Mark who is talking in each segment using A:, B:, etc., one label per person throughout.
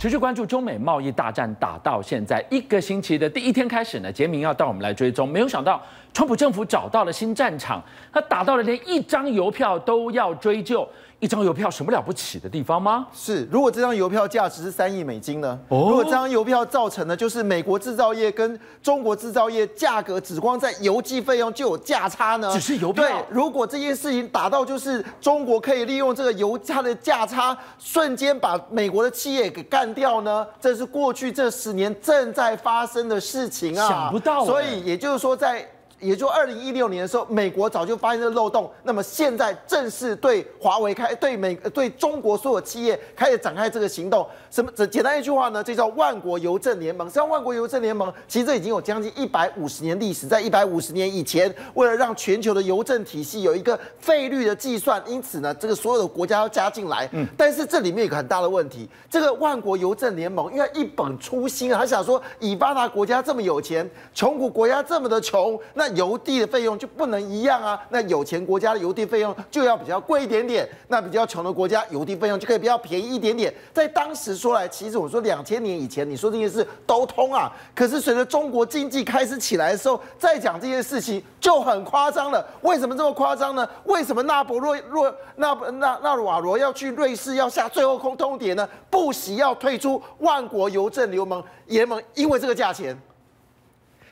A: 持续关注中美贸易大战打到现在一个星期的第一天开始呢，杰明要带我们来追踪。没有想到，川普政府找到了新战场，他打到了连一张邮票都要追究。一张邮票什么了不起的地方吗？
B: 是，如果这张邮票价值是三亿美金呢？
A: 哦，
B: 如果这张邮票造成的就是美国制造业跟中国制造业价格只光在邮寄费用就有价差呢？
A: 只是邮票。
B: 对，如果这件事情打到就是中国可以利用这个邮差的价差，瞬间把美国的企业给干掉呢？这是过去这十年正在发生的事情啊！
A: 想不到。
B: 所以也就是说在。也就二零一六年的时候，美国早就发现这个漏洞，那么现在正式对华为开对美对中国所有企业开始展开这个行动。什么？简简单一句话呢？这叫万国邮政联盟。实际上，万国邮政联盟其实这已经有将近一百五十年历史。在一百五十年以前，为了让全球的邮政体系有一个费率的计算，因此呢，这个所有的国家要加进来。嗯。但是这里面有个很大的问题，这个万国邮政联盟因为一本初心啊，他想说，以发达国家这么有钱，穷苦国家这么的穷，那。邮递的费用就不能一样啊？那有钱国家的邮递费用就要比较贵一点点，那比较穷的国家邮递费用就可以比较便宜一点点。在当时说来，其实我说两千年以前，你说这件事都通啊。可是随着中国经济开始起来的时候，再讲这件事情就很夸张了。为什么这么夸张呢？为什么纳博若若纳纳纳瓦罗要去瑞士要下最后通通牒呢？不惜要退出万国邮政联盟联盟，因为这个价钱。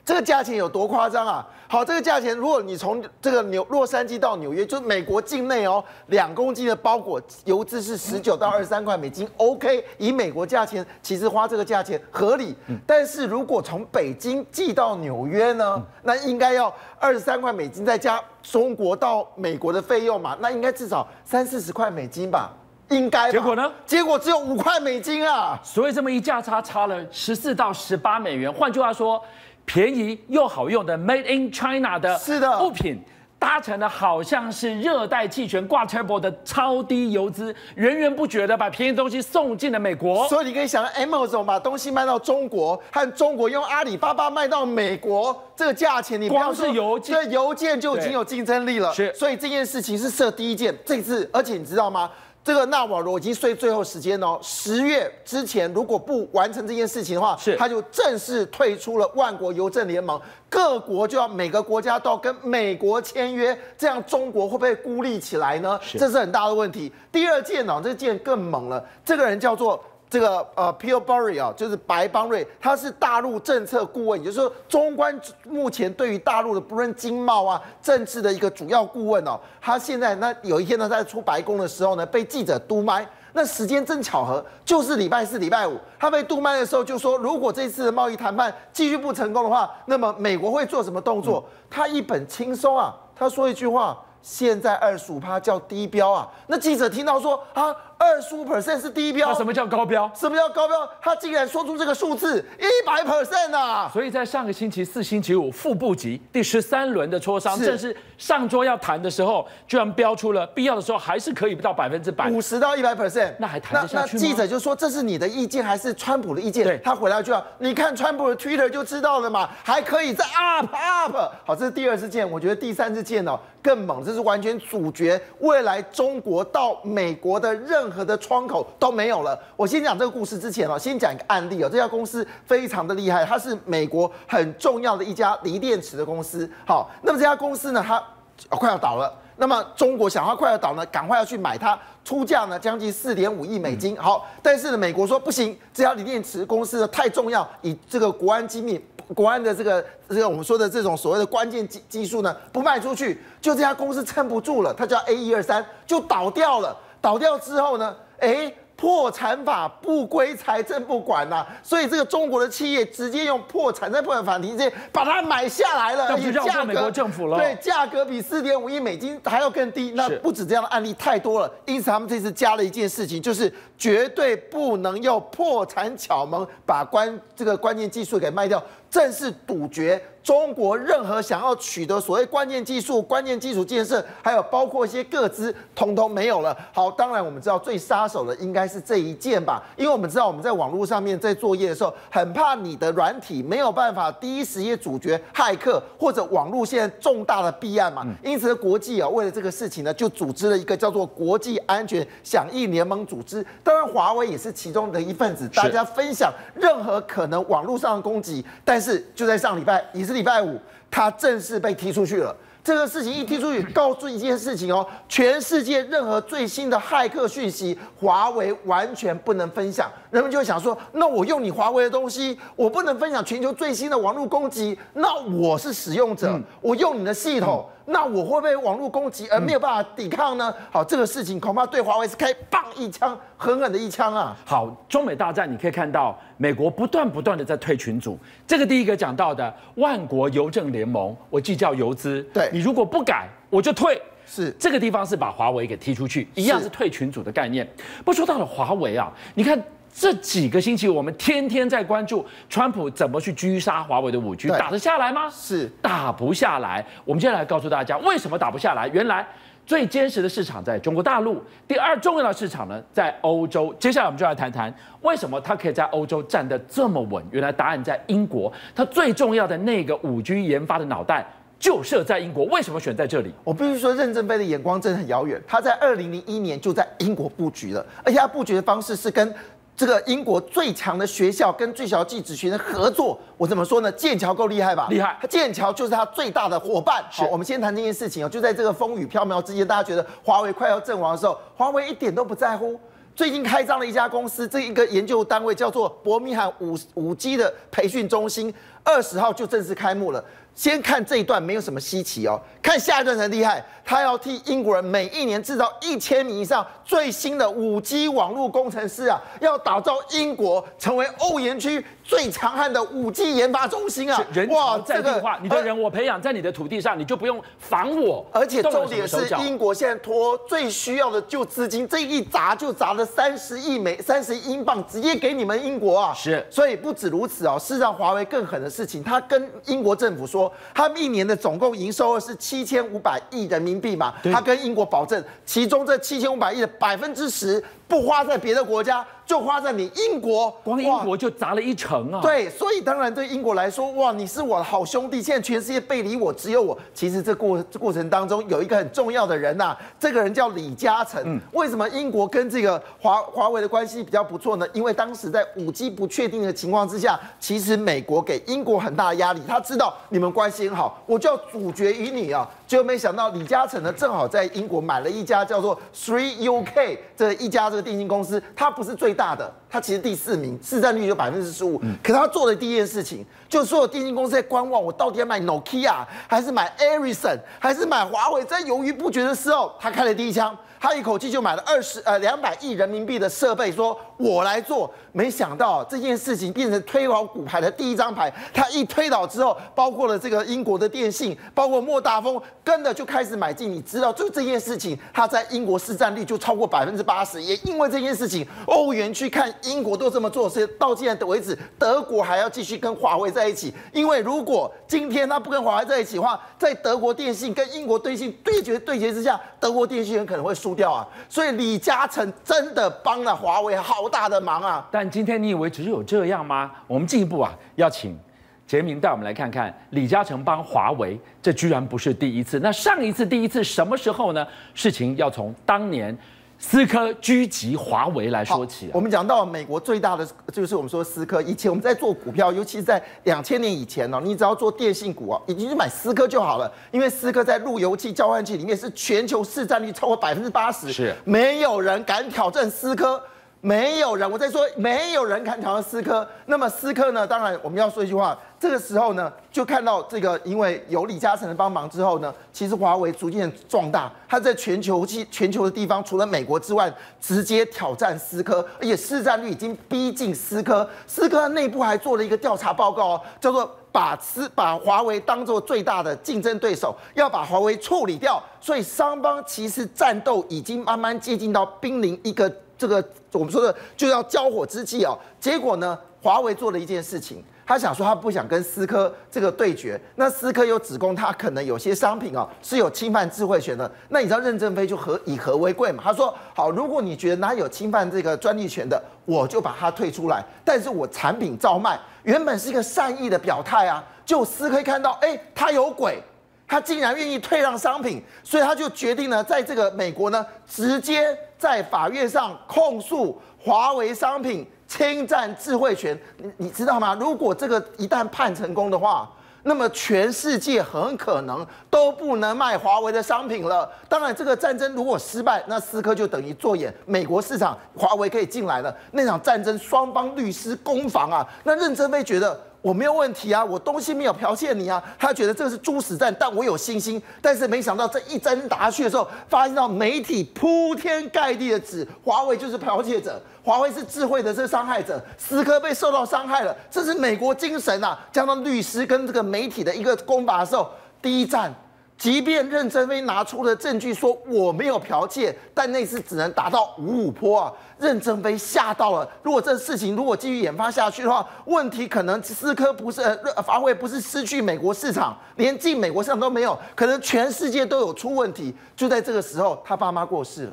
B: 这个价钱有多夸张啊？好，这个价钱，如果你从这个纽洛杉矶到纽约，就是美国境内哦，两公斤的包裹邮资是十九到二十三块美金，OK，以美国价钱，其实花这个价钱合理。但是如果从北京寄到纽约呢，那应该要二十三块美金再加中国到美国的费用嘛，那应该至少三四十块美金吧？应该。结
A: 果呢？
B: 结果只有五块美金啊！
A: 所以这么一价差差了十四到十八美元。换句话说。便宜又好用的 Made in China 的物品，搭乘的好像是热带气旋挂 turbo 的超低油资，源源不绝的把便宜东西送进了美国。
B: 所以你可以想，Amazon 把东西卖到中国，和中国用阿里巴巴卖到美国，这个价钱你
A: 光是邮件，
B: 对邮件就已经有竞争力了。是，所以这件事情是设第一件，这次，而且你知道吗？这个纳瓦罗已经睡最后时间哦，十月之前如果不完成这件事情的话，是他就正式退出了万国邮政联盟，各国就要每个国家都要跟美国签约，这样中国会不会孤立起来呢？这是很大的问题。第二件呢，这件更猛了，这个人叫做。这个呃，Pillsbury 啊，就是白邦瑞，他是大陆政策顾问，也就是说，中关目前对于大陆的不论经贸啊、政治的一个主要顾问哦。他现在那有一天呢，在出白宫的时候呢，被记者督麦，那时间真巧合，就是礼拜四、礼拜五，他被督麦的时候就说，如果这次的贸易谈判继续不成功的话，那么美国会做什么动作？他一本轻松啊，他说一句话：现在二十五趴叫低标啊。那记者听到说啊。二十五 percent 是低标，
A: 那什么叫高标？
B: 什么叫高标？他竟然说出这个数字一百 percent 啊！
A: 所以在上个星期四、星期五副部级第十三轮的磋商，正是上桌要谈的时候，居然标出了必要的时候还是可以不到百分之百，
B: 五十到一百 percent，
A: 那还谈得下去吗？
B: 那记者就说，这是你的意见还是川普的意见？对，他回来就要你看川普的 Twitter 就知道了嘛，还可以再 up up。好，这是第二次见，我觉得第三次见哦更猛，这是完全阻绝未来中国到美国的任。任何的窗口都没有了。我先讲这个故事之前哦，先讲一个案例哦。这家公司非常的厉害，它是美国很重要的一家锂电池的公司。好，那么这家公司呢，它快要倒了。那么中国想要快要倒呢，赶快要去买它，出价呢将近四点五亿美金。好，但是呢，美国说不行，这家锂电池公司呢太重要，以这个国安机密、国安的这个这个我们说的这种所谓的关键技技术呢，不卖出去，就这家公司撑不住了，它叫 A 一二三，就倒掉了。倒掉之后呢？哎。破产法不归财政部管呐、啊，所以这个中国的企业直接用破产在破产法庭直接把它买下来了，而且价格
A: 美国政府了，
B: 对，价格比四点五亿美金还要更低。那不止这样的案例太多了，因此他们这次加了一件事情，就是绝对不能用破产巧门把关这个关键技术给卖掉，正式堵绝中国任何想要取得所谓关键技术、关键基础建设，还有包括一些各资，通通没有了。好，当然我们知道最杀手的应该是这一件吧，因为我们知道我们在网络上面在作业的时候，很怕你的软体没有办法第一时间阻绝骇客或者网络现在重大的弊案嘛。因此，国际啊为了这个事情呢，就组织了一个叫做国际安全响应联盟组织。当然，华为也是其中的一份子，大家分享任何可能网络上的攻击，但但是就在上礼拜，也是礼拜五，他正式被踢出去了。这个事情一踢出去，告诉一件事情哦，全世界任何最新的骇客讯息，华为完全不能分享。人们就会想说，那我用你华为的东西，我不能分享全球最新的网络攻击，那我是使用者，我用你的系统。那我会不会网络攻击而没有办法抵抗呢？好，这个事情恐怕对华为是开棒一枪，狠狠的一枪啊！
A: 好，中美大战你可以看到，美国不断不断的在退群组。这个第一个讲到的万国邮政联盟，我计较邮资，
B: 对
A: 你如果不改，我就退。
B: 是
A: 这个地方是把华为给踢出去，一样是退群组的概念。不说到了华为啊，你看。这几个星期，我们天天在关注川普怎么去狙杀华为的五 G，打得下来吗？
B: 是
A: 打不下来。我们接下来告诉大家为什么打不下来。原来最坚实的市场在中国大陆，第二重要的市场呢在欧洲。接下来我们就来谈谈为什么它可以在欧洲站得这么稳。原来答案在英国，它最重要的那个五 G 研发的脑袋就设在英国。为什么选在这里？
B: 我必须说，任正非的眼光真的很遥远。他在二零零一年就在英国布局了，而且他布局的方式是跟。这个英国最强的学校跟最小技职群的合作，我怎么说呢？剑桥够厉害吧？
A: 厉害，
B: 剑桥就是他最大的伙伴。好，我们先谈这件事情哦。就在这个风雨飘渺之间，大家觉得华为快要阵亡的时候，华为一点都不在乎。最近开张了一家公司，这一个研究单位叫做伯明翰五五 G 的培训中心，二十号就正式开幕了。先看这一段没有什么稀奇哦，看下一段才厉害。他要替英国人每一年制造一千名以上最新的五 G 网络工程师啊，要打造英国成为欧元区最强悍的五 G 研发中心啊！
A: 人哇，这个话，你的人我培养在你的土地上，你就不用防我。
B: 而且重点是，英国现在拖最需要的就资金，这一砸就砸了三十亿美三十亿英镑，直接给你们英国啊！
A: 是，
B: 所以不止如此哦，事实上华为更狠的事情，他跟英国政府说。他们一年的总共营收额是七千五百亿人民币嘛？他跟英国保证，其中这七千五百亿的百分之十不花在别的国家。就花在你英国，
A: 光英国就砸了一成啊！
B: 对，所以当然对英国来说，哇，你是我的好兄弟，现在全世界背离我，只有我。其实这过这过程当中有一个很重要的人呐、啊，这个人叫李嘉诚。嗯，为什么英国跟这个华华为的关系比较不错呢？因为当时在五 G 不确定的情况之下，其实美国给英国很大的压力，他知道你们关系很好，我就要阻绝于你啊。结果没想到李嘉诚呢，正好在英国买了一家叫做 Three UK 这一家这个电信公司，它不是最大的，它其实第四名，市占率有百分之十五。可他做的第一件事情，就是所有电信公司在观望，我到底要买 Nokia 还是买 Ericsson 还是买华为，在犹豫不决的时候，他开了第一枪。他一口气就买了二十呃两百亿人民币的设备，说我来做。没想到这件事情变成推倒骨牌的第一张牌。他一推倒之后，包括了这个英国的电信，包括莫大丰，跟着就开始买进。你知道，就这件事情，他在英国市占率就超过百分之八十。也因为这件事情，欧元区看英国都这么做，所以到现在的为止，德国还要继续跟华为在一起。因为如果今天他不跟华为在一起的话，在德国电信跟英国电信对决对决之下，德国电信很可能会输。输掉啊！所以李嘉诚真的帮了华为好大的忙啊！
A: 但今天你以为只有这样吗？我们进一步啊，要请杰明带我们来看看李嘉诚帮华为，这居然不是第一次。那上一次第一次什么时候呢？事情要从当年。思科狙击华为来说起，
B: 我们讲到美国最大的就是我们说思科。以前我们在做股票，尤其是在两千年以前呢，你只要做电信股啊，已经去买思科就好了，因为思科在路由器、交换器里面是全球市占率超过百分之八十，
A: 是
B: 没有人敢挑战思科。没有人，我在说，没有人敢挑战思科。那么思科呢？当然我们要说一句话，这个时候呢，就看到这个，因为有李嘉诚的帮忙之后呢，其实华为逐渐壮大，它在全球其全球的地方，除了美国之外，直接挑战思科，而且市占率已经逼近思科。思科内部还做了一个调查报告哦，叫做把思把华为当做最大的竞争对手，要把华为处理掉。所以双方其实战斗已经慢慢接近到濒临一个。这个我们说的就要交火之际哦，结果呢，华为做了一件事情，他想说他不想跟思科这个对决，那思科又指控他可能有些商品哦是有侵犯智慧权的，那你知道任正非就和以和为贵嘛？他说好，如果你觉得哪有侵犯这个专利权的，我就把它退出来，但是我产品照卖。原本是一个善意的表态啊，就思科看到，哎，他有鬼，他竟然愿意退让商品，所以他就决定呢，在这个美国呢，直接在法院上控诉华为商品。侵占智慧权，你你知道吗？如果这个一旦判成功的话，那么全世界很可能都不能卖华为的商品了。当然，这个战争如果失败，那思科就等于做眼美国市场，华为可以进来了。那场战争双方律师攻防啊，那任正非觉得。我没有问题啊，我东西没有剽窃你啊。他觉得这是猪屎战，但我有信心。但是没想到这一针打下去的时候，发现到媒体铺天盖地的指华为就是剽窃者，华为是智慧的这个伤害者，思科被受到伤害了。这是美国精神啊！加上律师跟这个媒体的一个攻打的时候，第一战。即便任正非拿出了证据说我没有剽窃，但那次只能打到五五坡啊！任正非吓到了。如果这事情如果继续研发下去的话，问题可能思科不是呃华为不是失去美国市场，连进美国市场都没有，可能全世界都有出问题。就在这个时候，他爸妈过世了。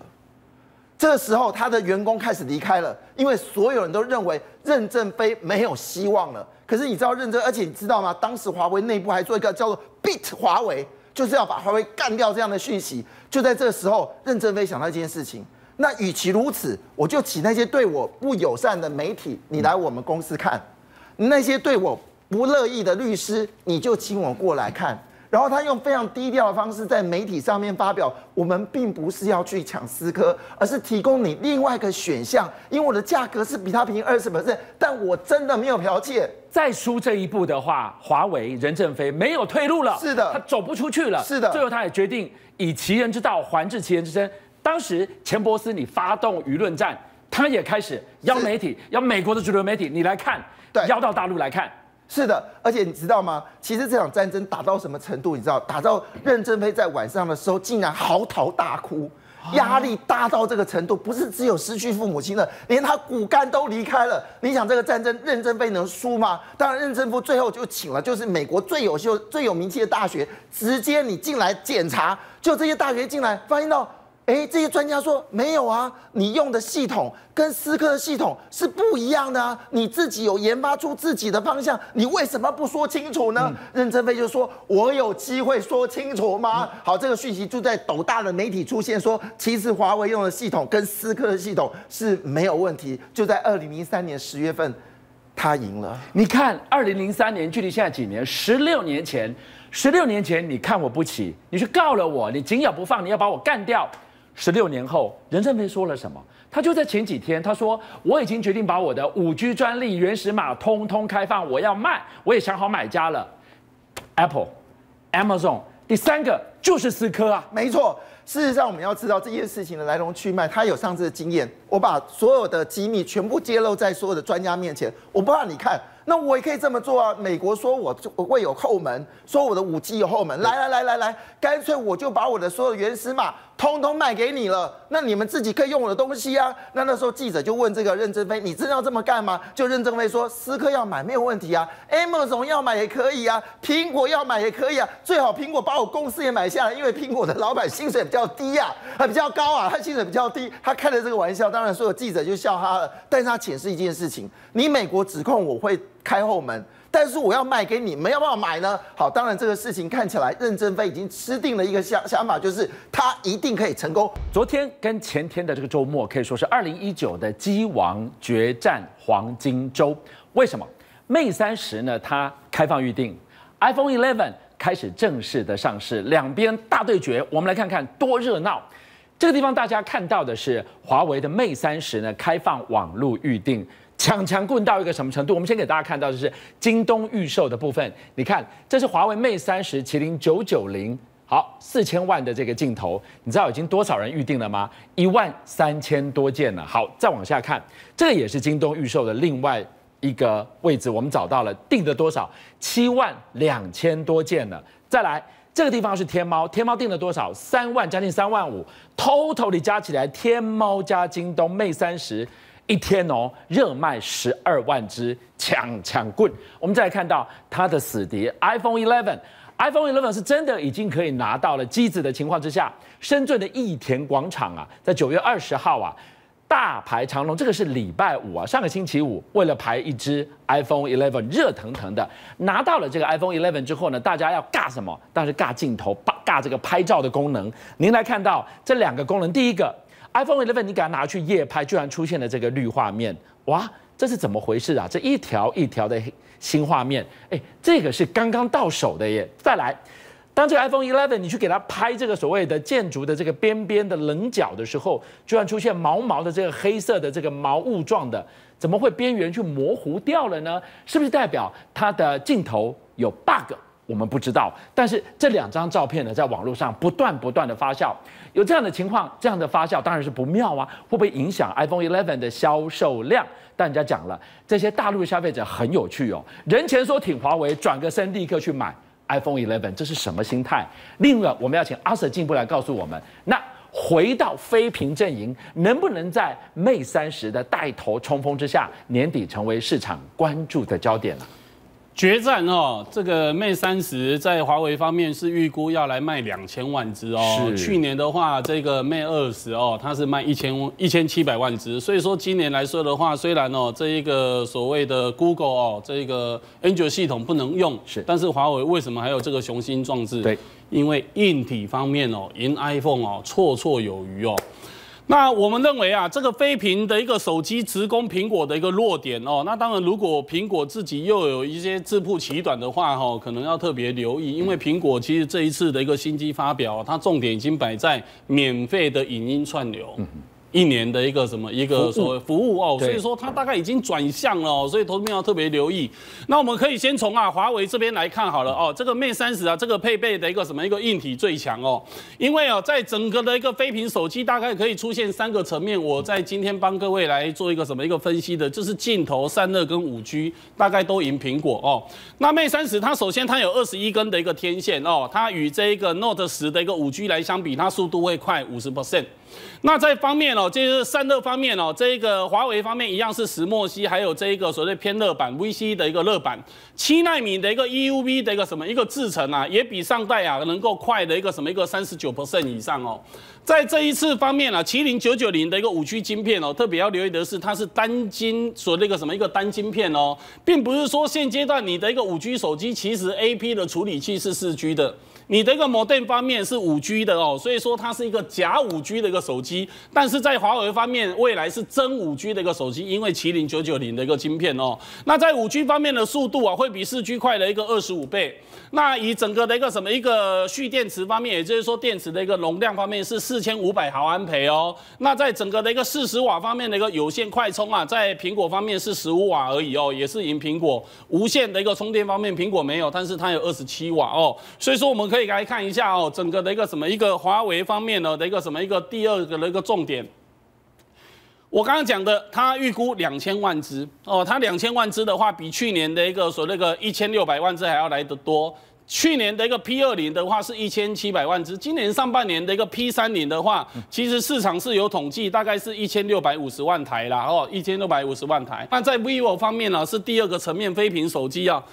B: 这个时候，他的员工开始离开了，因为所有人都认为任正非没有希望了。可是你知道任正，而且你知道吗？当时华为内部还做一个叫做 “Beat 华为”。就是要把华为干掉这样的讯息，就在这时候，任正非想到一件事情。那与其如此，我就请那些对我不友善的媒体，你来我们公司看；那些对我不乐意的律师，你就请我过来看。然后他用非常低调的方式在媒体上面发表，我们并不是要去抢思科，而是提供你另外一个选项，因为我的价格是比他便宜二十 percent，但我真的没有剽窃。
A: 再输这一步的话，华为任正非没有退路了，
B: 是的，
A: 他走不出去了，
B: 是的。
A: 最后他也决定以其人之道还治其人之身。当时钱伯斯你发动舆论战，他也开始邀媒体，邀美国的主流媒体，你来看，邀到大陆来看。
B: 是的，而且你知道吗？其实这场战争打到什么程度？你知道，打到任正非在晚上的时候竟然嚎啕大哭，压力大到这个程度，不是只有失去父母亲了，连他骨干都离开了。你想这个战争，任正非能输吗？当然，任正非最后就请了，就是美国最优秀、最有名气的大学，直接你进来检查，就这些大学进来发现到。哎，这些专家说没有啊，你用的系统跟思科的系统是不一样的啊，你自己有研发出自己的方向，你为什么不说清楚呢？嗯、任正非就说：“我有机会说清楚吗？”嗯、好，这个讯息就在斗大的媒体出现说，说其实华为用的系统跟思科的系统是没有问题。就在二零零三年十月份，他赢了。
A: 你看，二零零三年距离现在几年？十六年前，十六年前你看我不起，你去告了我，你紧咬不放，你要把我干掉。十六年后，任正非说了什么？他就在前几天，他说：“我已经决定把我的五 G 专利原始码通通开放，我要卖，我也想好买家了，Apple、Amazon，第三个就是思科啊，
B: 没错。事实上，我们要知道这件事情的来龙去脉，他有上次的经验，我把所有的机密全部揭露在所有的专家面前，我不怕你看。”那我也可以这么做啊！美国说我我会有后门，说我的武器有后门，来来来来来，干脆我就把我的所有原始码通通卖给你了，那你们自己可以用我的东西啊。那那时候记者就问这个任正非，你真的要这么干吗？就任正非说，思科要买没有问题啊，Amazon 要买也可以啊，苹果要买也可以啊，最好苹果把我公司也买下来，因为苹果的老板薪水比较比较低啊，他比较高啊，他薪水比较低，他开了这个玩笑，当然所有记者就笑他了。但是他解释一件事情，你美国指控我会。开后门，但是我要卖给你们，要不要买呢？好，当然这个事情看起来任正非已经吃定了一个想想法，就是他一定可以成功。
A: 昨天跟前天的这个周末可以说是二零一九的机王决战黄金周。为什么？Mate 三十呢？它开放预定，iPhone 11开始正式的上市，两边大对决。我们来看看多热闹。这个地方大家看到的是华为的 Mate 三十呢，开放网络预定。强强棍到一个什么程度？我们先给大家看到的是京东预售的部分。你看，这是华为 Mate 三十麒麟九九零，好，四千万的这个镜头，你知道已经多少人预定了吗？一万三千多件了。好，再往下看，这个也是京东预售的另外一个位置，我们找到了，订的多少？七万两千多件了。再来，这个地方是天猫，天猫订了多少？三万，将近三万五，Total 加起来，天猫加京东 Mate 三十。一天哦热卖十二万只抢抢棍。我们再来看到它的死敌 iPhone 11，iPhone 11是真的已经可以拿到了机子的情况之下，深圳的益田广场啊，在九月二十号啊。大排长龙，这个是礼拜五啊，上个星期五，为了排一支 iPhone 11，热腾腾的拿到了这个 iPhone 11之后呢，大家要尬什么？当然是尬镜头，尬这个拍照的功能。您来看到这两个功能，第一个 iPhone 11，你给它拿去夜拍，居然出现了这个绿画面，哇，这是怎么回事啊？这一条一条的新画面，哎，这个是刚刚到手的耶。再来。当这个 iPhone 11你去给它拍这个所谓的建筑的这个边边的棱角的时候，居然出现毛毛的这个黑色的这个毛雾状的，怎么会边缘去模糊掉了呢？是不是代表它的镜头有 bug？我们不知道。但是这两张照片呢，在网络上不断不断的发酵，有这样的情况，这样的发酵当然是不妙啊！会不会影响 iPhone 11的销售量？但人家讲了，这些大陆消费者很有趣哦，人前说挺华为，转个身立刻去买。iPhone 11，这是什么心态？另外，我们要请阿 Sir 进一步来告诉我们，那回到非屏阵营，能不能在 Mate 三十的带头冲锋之下，年底成为市场关注的焦点呢？
C: 决战哦，这个 Mate 三十在华为方面是预估要来卖两千万只哦。是去年的话，这个 Mate 二十哦，它是卖一千一千七百万只。所以说今年来说的话，虽然哦这一个所谓的 Google 哦这一个 Android 系统不能用，是，但是华为为什么还有这个雄心壮志？对，因为硬体方面哦，赢 iPhone 哦绰绰有余哦。那我们认为啊，这个非屏的一个手机直攻苹果的一个弱点哦。那当然，如果苹果自己又有一些自曝其短的话，哈，可能要特别留意，因为苹果其实这一次的一个新机发表，它重点已经摆在免费的影音串流。一年的一个什么一个所谓服务哦，所以说它大概已经转向了哦，所以投资者要特别留意。那我们可以先从啊华为这边来看好了哦，这个 Mate 三十啊，这个配备的一个什么一个硬体最强哦，因为哦在整个的一个非屏手机大概可以出现三个层面，我在今天帮各位来做一个什么一个分析的，就是镜头、散热跟五 G 大概都赢苹果哦。那 Mate 三十它首先它有二十一根的一个天线哦，它与这一个 Note 10的一个五 G 来相比，它速度会快五十 percent。那在方面哦，就是散热方面哦，这一个华为方面一样是石墨烯，还有这一个所谓偏热板 VC 的一个热板，七纳米的一个 EUV 的一个什么一个制程啊，也比上代啊能够快的一个什么一个三十九 percent 以上哦。在这一次方面啊，麒麟九九零的一个五 G 晶片哦，特别要留意的是，它是单晶所那个什么一个单晶片哦，并不是说现阶段你的一个五 G 手机其实 AP 的处理器是四 G 的。你的一个 modem 方面是五 G 的哦，所以说它是一个假五 G 的一个手机，但是在华为方面，未来是真五 G 的一个手机，因为麒麟九九零的一个晶片哦。那在五 G 方面的速度啊，会比四 G 快了一个二十五倍。那以整个的一个什么一个蓄电池方面，也就是说电池的一个容量方面是四四千五百毫安培哦。那在整个的一个四十瓦方面的一个有线快充啊，在苹果方面是十五瓦而已哦，也是赢苹果。无线的一个充电方面，苹果没有，但是它有二十七瓦哦。所以说我们可以来看一下哦，整个的一个什么一个华为方面呢的一个什么一个第二个的一个重点。我刚刚讲的，它预估两千万只哦，它两千万只的话，比去年的一个所那个一千六百万只还要来得多。去年的一个 P 二零的话是一千七百万只，今年上半年的一个 P 三零的话，其实市场是有统计，大概是一千六百五十万台啦哦，一千六百五十万台。那在 vivo 方面呢，是第二个层面非屏手机啊。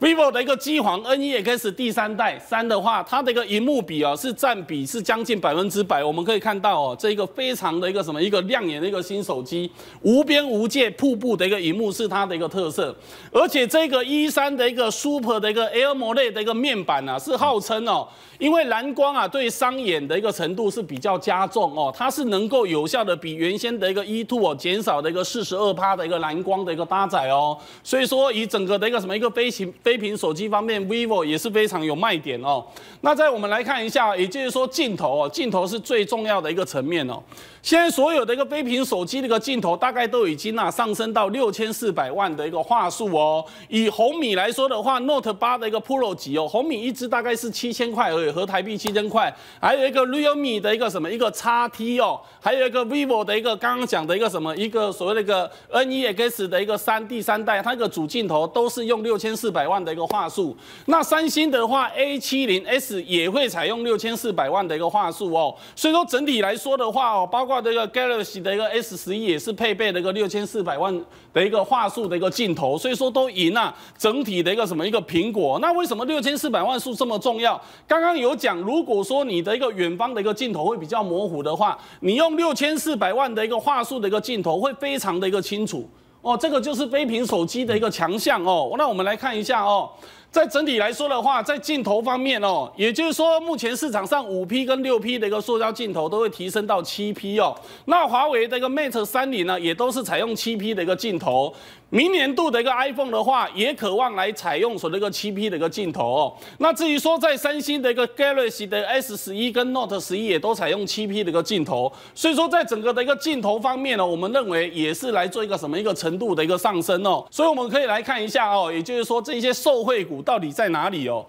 C: Vivo 的一个机皇 NEX 第三代三的话，它的一个荧幕比啊是占比是将近百分之百。我们可以看到哦，这一个非常的一个什么一个亮眼的一个新手机，无边无界瀑布的一个荧幕是它的一个特色。而且这个 E3 的一个 Super 的一个 AMOLED 的一个面板啊，是号称哦，因为蓝光啊对伤眼的一个程度是比较加重哦，它是能够有效的比原先的一个 E2 哦减少的一个四十二趴的一个蓝光的一个搭载哦。所以说以整个的一个什么一个飞行飞。非屏手机方面，vivo 也是非常有卖点哦。那再我们来看一下，也就是说镜头哦，镜头是最重要的一个层面哦。现在所有的一个非屏手机的一个镜头，大概都已经啊上升到六千四百万的一个画素哦。以红米来说的话，Note 八的一个 Pro 级哦，红米一支大概是七千块而已，合台币七千块。还有一个 Realme 的一个什么一个 XT 哦，还有一个 vivo 的一个刚刚讲的一个什么一个所谓的一个 NEX 的一个三第三代，它一个主镜头都是用六千四百万。万的一个画素。那三星的话，A 七零 S 也会采用六千四百万的一个画素哦。所以说整体来说的话哦，包括这个 Galaxy 的一个 S 十一也是配备了一个六千四百万的一个画素的一个镜头，所以说都赢了整体的一个什么一个苹果。那为什么六千四百万素这么重要？刚刚有讲，如果说你的一个远方的一个镜头会比较模糊的话，你用六千四百万的一个画素的一个镜头会非常的一个清楚。哦，这个就是飞屏手机的一个强项哦。那我们来看一下哦。在整体来说的话，在镜头方面哦，也就是说，目前市场上五 P 跟六 P 的一个塑胶镜头都会提升到七 P 哦。那华为的一个 Mate 三零呢，也都是采用七 P 的一个镜头。明年度的一个 iPhone 的话，也渴望来采用所谓的个七 P 的一个镜头哦。那至于说在三星的一个 Galaxy 的 S 十一跟 Note 十一也都采用七 P 的一个镜头，所以说在整个的一个镜头方面呢，我们认为也是来做一个什么一个程度的一个上升哦。所以我们可以来看一下哦，也就是说这些受惠股。到底在哪里哦？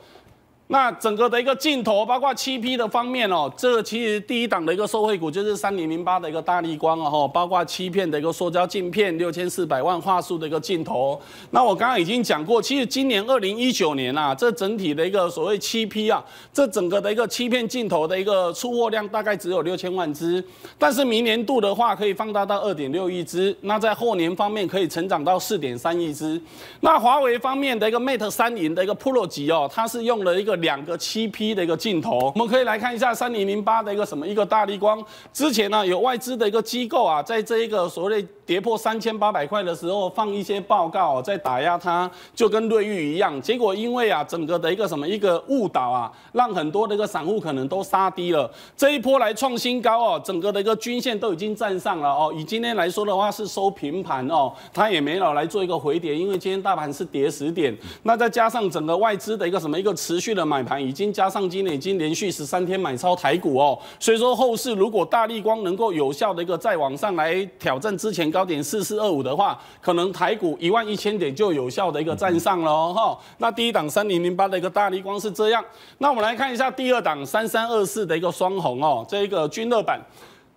C: 那整个的一个镜头，包括七 P 的方面哦，这个其实第一档的一个受惠股就是三零零八的一个大力光哦，包括七片的一个塑胶镜片，六千四百万画素的一个镜头。那我刚刚已经讲过，其实今年二零一九年啊，这整体的一个所谓七 P 啊，这整个的一个七片镜头的一个出货量大概只有六千万只，但是明年度的话可以放大到二点六亿只，那在后年方面可以成长到四点三亿只。那华为方面的一个 Mate 三零的一个 Pro 级哦，它是用了一个。两个七 P 的一个镜头，我们可以来看一下三零零八的一个什么一个大立光。之前呢，有外资的一个机构啊，在这一个所谓跌破三千八百块的时候，放一些报告在打压它，就跟瑞昱一样。结果因为啊，整个的一个什么一个误导啊，让很多的一个散户可能都杀低了。这一波来创新高哦，整个的一个均线都已经站上了哦。以今天来说的话是收平盘哦，它也没有来做一个回跌，因为今天大盘是跌十点。那再加上整个外资的一个什么一个持续的。买盘已经加上今年已经连续十三天买超台股哦，所以说后市如果大立光能够有效的一个再往上来挑战之前高点四四二五的话，可能台股一万一千点就有效的一个站上了哦哈。那第一档三零零八的一个大立光是这样，那我们来看一下第二档三三二四的一个双红哦，这一个均热板。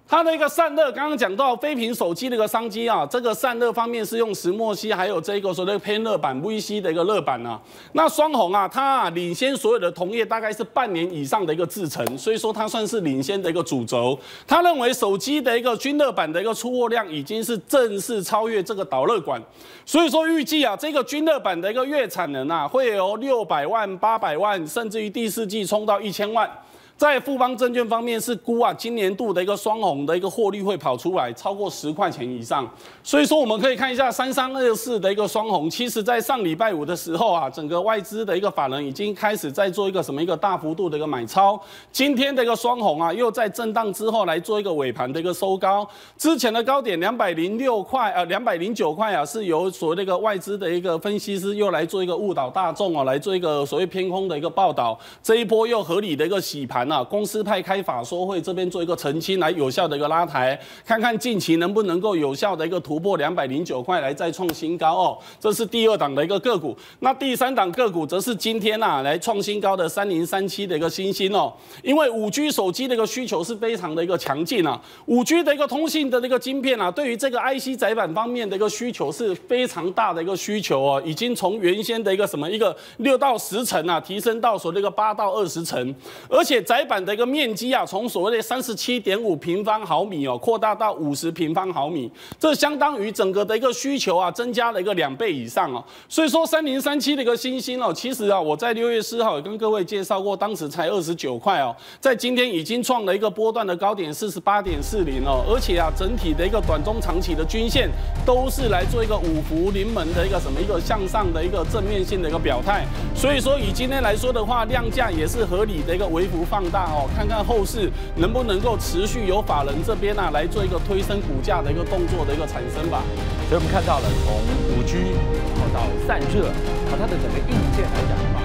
C: 它的一个散热，刚刚讲到飞屏手机的一个商机啊，这个散热方面是用石墨烯，还有这个所谓的偏热板 VC 的一个热板啊。那双鸿啊，它啊领先所有的同业大概是半年以上的一个制程，所以说它算是领先的一个主轴。他认为手机的一个均热板的一个出货量已经是正式超越这个导热管，所以说预计啊，这个均热板的一个月产能啊，会由六百万、八百万，甚至于第四季冲到一千万。在富邦证券方面是估啊，今年度的一个双红的一个获利会跑出来超过十块钱以上，所以说我们可以看一下三三二四的一个双红，其实在上礼拜五的时候啊，整个外资的一个法人已经开始在做一个什么一个大幅度的一个买超，今天的一个双红啊，又在震荡之后来做一个尾盘的一个收高，之前的高点两百零六块呃两百零九块啊，是由所谓的一个外资的一个分析师又来做一个误导大众啊，来做一个所谓偏空的一个报道，这一波又合理的一个洗盘。那公司派开法说会这边做一个澄清，来有效的一个拉抬，看看近期能不能够有效的一个突破两百零九块来再创新高哦。这是第二档的一个个股，那第三档个股则是今天呐来创新高的三零三七的一个新星哦。因为五 G 手机的一个需求是非常的一个强劲啊，五 G 的一个通信的那个晶片啊，对于这个 IC 载板方面的一个需求是非常大的一个需求哦，已经从原先的一个什么一个六到十层啊，提升到所谓的一个八到二十层，而且载板的一个面积啊，从所谓的三十七点五平方毫米哦，扩大到五十平方毫米，这相当于整个的一个需求啊，增加了一个两倍以上哦。所以说三零三七的一个新星哦，其实啊，我在六月四号也跟各位介绍过，当时才二十九块哦，在今天已经创了一个波段的高点四十八点四零哦，而且啊，整体的一个短中长期的均线都是来做一个五福临门的一个什么一个向上的一个正面性的一个表态。所以说以今天来说的话，量价也是合理的一个微幅放大哦。看看后市能不能够持续由法人这边啊来做一个推升股价的一个动作的一个产生吧。
A: 所以我们看到了从五 G 然后到散热，和它的整个硬件来讲。